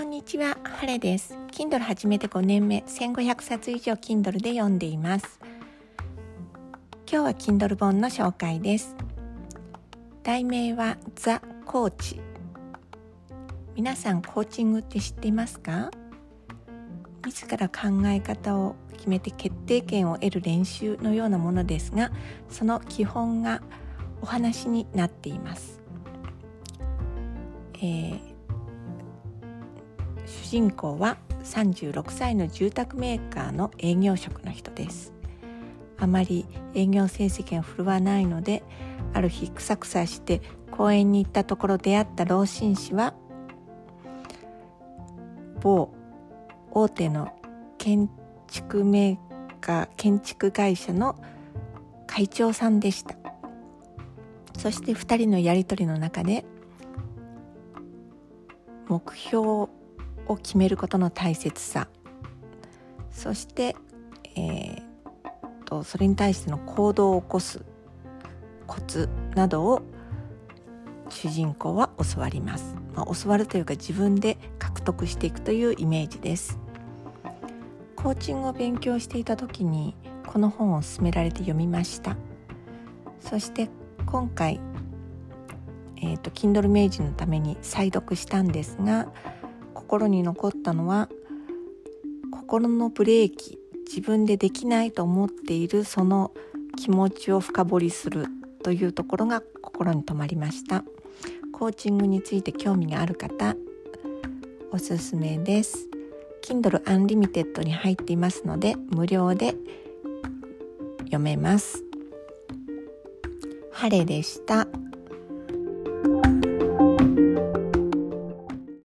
こんにちは、ハレです。Kindle 始めて5年目、1500冊以上 Kindle で読んでいます。今日は Kindle 本の紹介です。題名はザ・コーチ。皆さん、コーチングって知っていますか？自ら考え方を決めて決定権を得る練習のようなものですが、その基本がお話になっています。えー主人公は36歳の住宅メーカーの営業職の人です。あまり営業成績が振るわないのである日くさくさして公園に行ったところ出会った老紳士は某大手の建築メーカー建築会社の会長さんでした。そして2人のやり取りの中で目標を決めることの大切さ。そして、えーと、それに対しての行動を起こすコツなどを主人公は教わります、まあ、教わるというか自分で獲得していくというイメージです。コーチングを勉強していた時にこの本を勧められて読みました。そして今回えーと、と Kindle 明治のために再読したんですが心に残ったのは心のブレーキ自分でできないと思っているその気持ちを深掘りするというところが心に留まりました。コーチングについて興味がある方おすすめです。Kindle Unlimited に入っていますので無料で読めます。晴れでした。